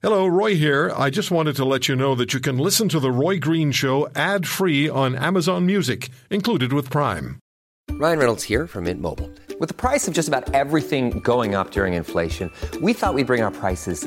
Hello, Roy here. I just wanted to let you know that you can listen to The Roy Green Show ad free on Amazon Music, included with Prime. Ryan Reynolds here from Mint Mobile. With the price of just about everything going up during inflation, we thought we'd bring our prices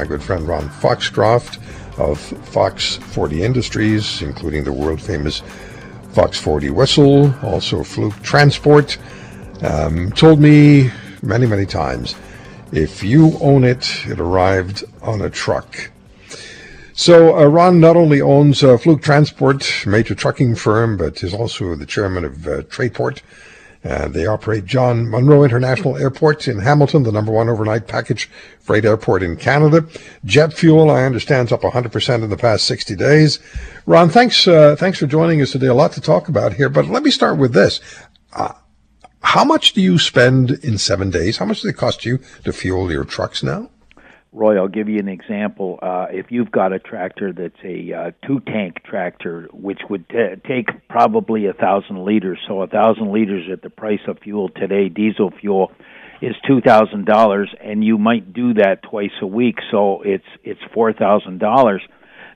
My good friend Ron Foxcroft of Fox 40 Industries, including the world famous Fox 40 whistle, also Fluke Transport, um, told me many, many times if you own it, it arrived on a truck. So uh, Ron not only owns uh, Fluke Transport, major trucking firm, but is also the chairman of uh, Tradeport. Uh, they operate John Munro International Airport in Hamilton, the number one overnight package freight airport in Canada. Jet fuel, I understand, is up 100% in the past 60 days. Ron, thanks, uh, thanks for joining us today. A lot to talk about here, but let me start with this. Uh, how much do you spend in seven days? How much does it cost you to fuel your trucks now? Roy, I'll give you an example. Uh, if you've got a tractor that's a uh, two-tank tractor, which would t- take probably a thousand liters, so a thousand liters at the price of fuel today, diesel fuel, is two thousand dollars, and you might do that twice a week, so it's it's four thousand dollars.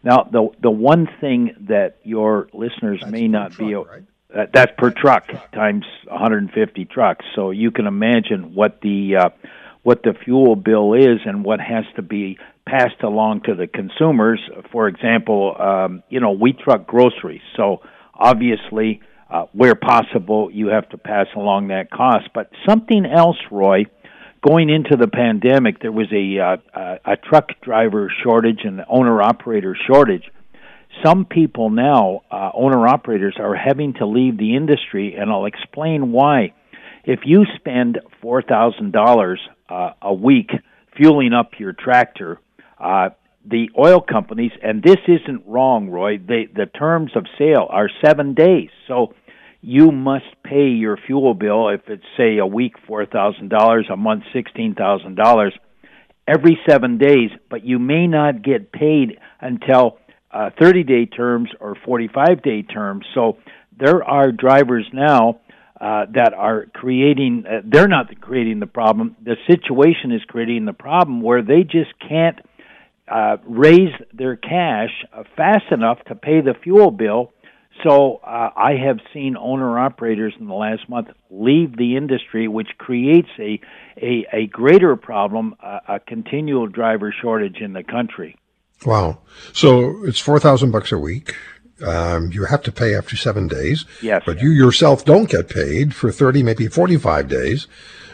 Now, the the one thing that your listeners That's may not truck, be right? uh, that's per truck times 150 trucks. So you can imagine what the uh, what the fuel bill is and what has to be passed along to the consumers. For example, um, you know we truck groceries, so obviously uh, where possible you have to pass along that cost. But something else, Roy. Going into the pandemic, there was a uh, a truck driver shortage and owner operator shortage some people now, uh, owner operators, are having to leave the industry, and I'll explain why. If you spend four thousand dollars uh, a week fueling up your tractor, uh, the oil companies, and this isn't wrong, Roy. They, the terms of sale are seven days, so you must pay your fuel bill if it's say a week four thousand dollars, a month sixteen thousand dollars every seven days, but you may not get paid until uh, 30 day terms or 45 day terms. So there are drivers now uh, that are creating, uh, they're not creating the problem. The situation is creating the problem where they just can't uh, raise their cash fast enough to pay the fuel bill. So uh, I have seen owner operators in the last month leave the industry, which creates a a, a greater problem, uh, a continual driver shortage in the country. Wow. So it's 4000 bucks a week. Um, you have to pay after seven days. Yes. But you yourself don't get paid for 30, maybe 45 days.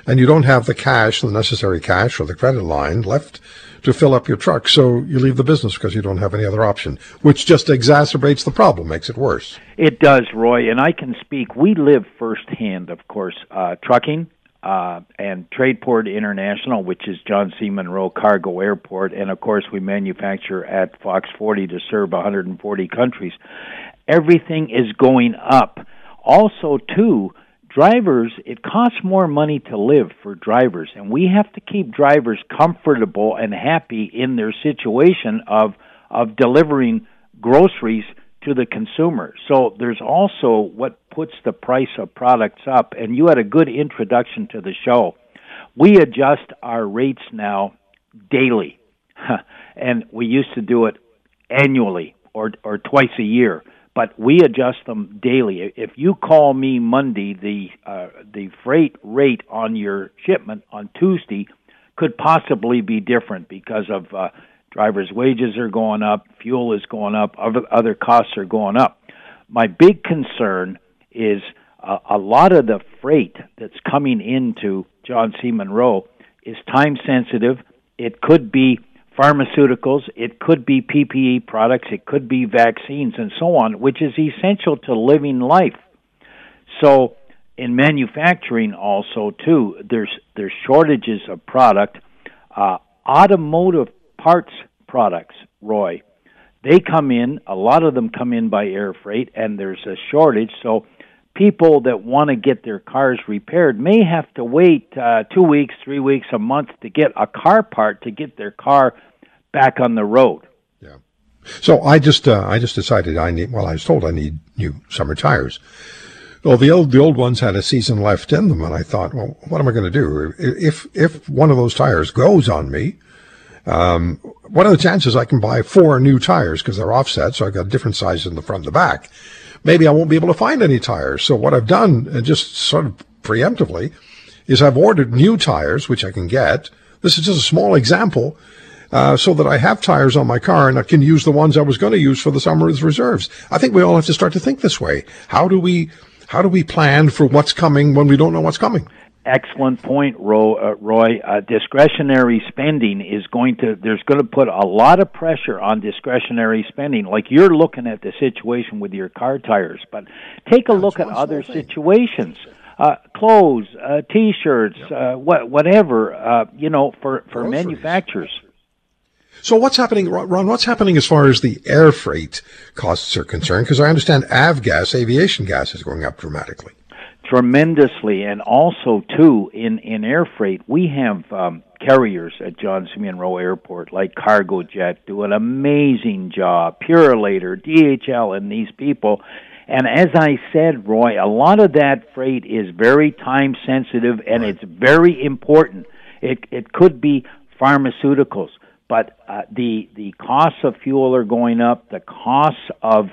And you don't have the cash, the necessary cash or the credit line left to fill up your truck. So you leave the business because you don't have any other option, which just exacerbates the problem, makes it worse. It does, Roy, and I can speak. We live firsthand, of course, uh, trucking uh, and Tradeport International, which is John C. Munro Cargo Airport, and of course, we manufacture at Fox 40 to serve 140 countries. Everything is going up. Also, too, drivers, it costs more money to live for drivers, and we have to keep drivers comfortable and happy in their situation of of delivering groceries to the consumer. So there's also what puts the price of products up, and you had a good introduction to the show. We adjust our rates now daily, and we used to do it annually or or twice a year but we adjust them daily. If you call me Monday, the uh, the freight rate on your shipment on Tuesday could possibly be different because of uh, drivers' wages are going up, fuel is going up, other other costs are going up. My big concern is uh, a lot of the freight that's coming into John C. Munro is time sensitive. It could be pharmaceuticals, it could be PPE products, it could be vaccines, and so on, which is essential to living life. So, in manufacturing, also too, there's there's shortages of product. Uh, automotive parts products, Roy. they come in. A lot of them come in by air freight, and there's a shortage. So people that want to get their cars repaired may have to wait uh, two weeks, three weeks, a month to get a car part to get their car back on the road. Yeah. So I just uh, I just decided I need. Well, I was told I need new summer tires. Well, the old the old ones had a season left in them, and I thought, well, what am I going to do if if one of those tires goes on me? Um, what are the chances I can buy four new tires because they're offset, so I've got different sizes in the front and the back? Maybe I won't be able to find any tires. So what I've done, and just sort of preemptively, is I've ordered new tires, which I can get. This is just a small example uh, so that I have tires on my car and I can use the ones I was going to use for the summer as reserves. I think we all have to start to think this way. How do we how do we plan for what's coming when we don't know what's coming? Excellent point, uh, Roy. Uh, discretionary spending is going to there's going to put a lot of pressure on discretionary spending. Like you're looking at the situation with your car tires, but take a That's look at other thing. situations. Uh, clothes, uh, t-shirts, yep. uh, what, whatever, uh, you know, for, for manufacturers. So what's happening, Ron? What's happening as far as the air freight costs are concerned? Because I understand avgas, aviation gas, is going up dramatically. Tremendously, and also too in in air freight, we have um, carriers at John C. Munro Airport like Cargojet do an amazing job. Purolator, DHL, and these people. And as I said, Roy, a lot of that freight is very time sensitive and it's very important. It it could be pharmaceuticals but uh, the the costs of fuel are going up. The costs of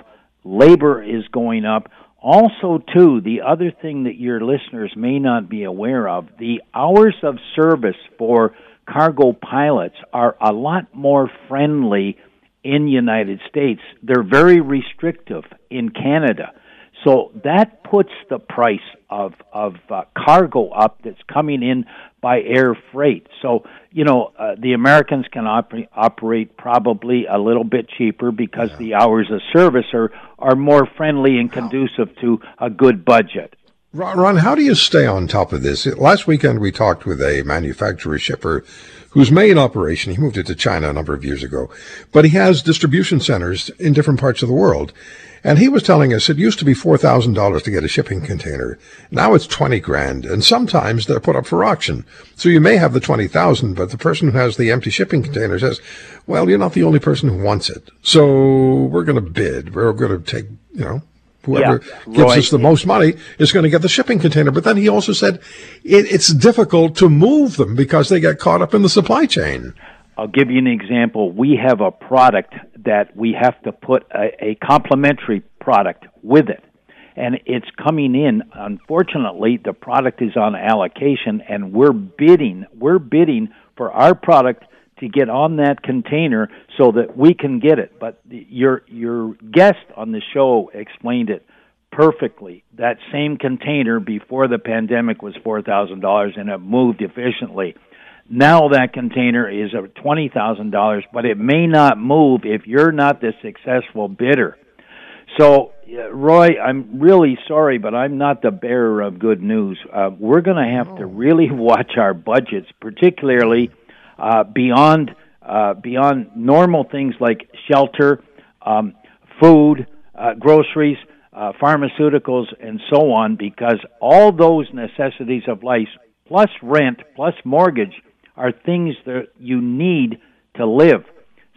labor is going up. Also, too, the other thing that your listeners may not be aware of: the hours of service for cargo pilots are a lot more friendly in United States. They're very restrictive in Canada. So that puts the price of of uh, cargo up that's coming in by air freight. So you know uh, the Americans can oper- operate probably a little bit cheaper because yeah. the hours of service are are more friendly and conducive to a good budget. Ron, how do you stay on top of this? Last weekend we talked with a manufacturer shipper whose main operation, he moved it to China a number of years ago, but he has distribution centers in different parts of the world. And he was telling us it used to be $4,000 to get a shipping container. Now it's 20 grand. And sometimes they're put up for auction. So you may have the 20,000, but the person who has the empty shipping container says, well, you're not the only person who wants it. So we're going to bid. We're going to take, you know, whoever yeah, gives us the most money is going to get the shipping container. But then he also said it, it's difficult to move them because they get caught up in the supply chain. I'll give you an example. We have a product that we have to put a, a complementary product with it. And it's coming in. Unfortunately, the product is on allocation, and we're bidding. We're bidding for our product to get on that container so that we can get it. But your your guest on the show explained it perfectly. That same container before the pandemic was four thousand dollars, and it moved efficiently. Now that container is of $20,000, but it may not move if you're not the successful bidder. So, Roy, I'm really sorry, but I'm not the bearer of good news. Uh, we're going to have to oh. really watch our budgets, particularly uh, beyond uh, beyond normal things like shelter, um, food, uh, groceries, uh, pharmaceuticals, and so on, because all those necessities of life, plus rent, plus mortgage, are things that you need to live.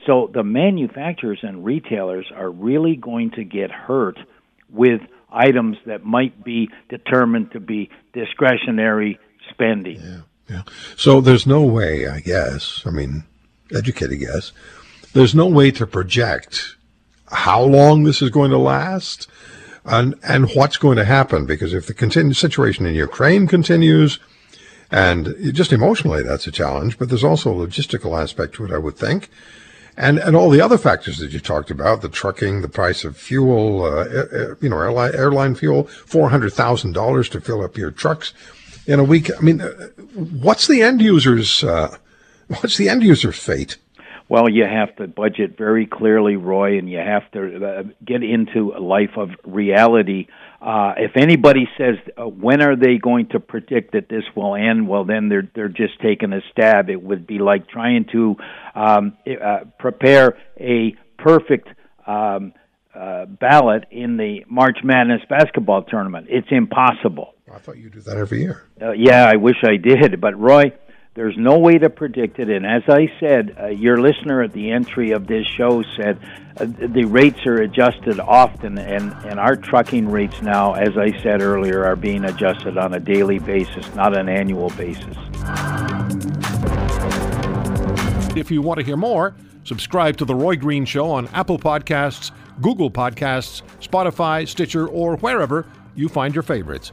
So the manufacturers and retailers are really going to get hurt with items that might be determined to be discretionary spending. Yeah, yeah. So there's no way, I guess, I mean, educated guess, there's no way to project how long this is going to last and, and what's going to happen because if the continu- situation in Ukraine continues, and just emotionally, that's a challenge, but there's also a logistical aspect to it, I would think. And, and all the other factors that you talked about, the trucking, the price of fuel, uh, you know, airline, airline fuel, $400,000 to fill up your trucks in a week. I mean, uh, what's the end user's, uh, what's the end user's fate? Well, you have to budget very clearly, Roy, and you have to uh, get into a life of reality. Uh, if anybody says uh, when are they going to predict that this will end, well, then they're they're just taking a stab. It would be like trying to um, uh, prepare a perfect um, uh, ballot in the March Madness basketball tournament. It's impossible. I thought you do that every year. Uh, yeah, I wish I did, but Roy, there's no way to predict it. And as I said, uh, your listener at the entry of this show said uh, the rates are adjusted often, and, and our trucking rates now, as I said earlier, are being adjusted on a daily basis, not an annual basis. If you want to hear more, subscribe to The Roy Green Show on Apple Podcasts, Google Podcasts, Spotify, Stitcher, or wherever you find your favorites.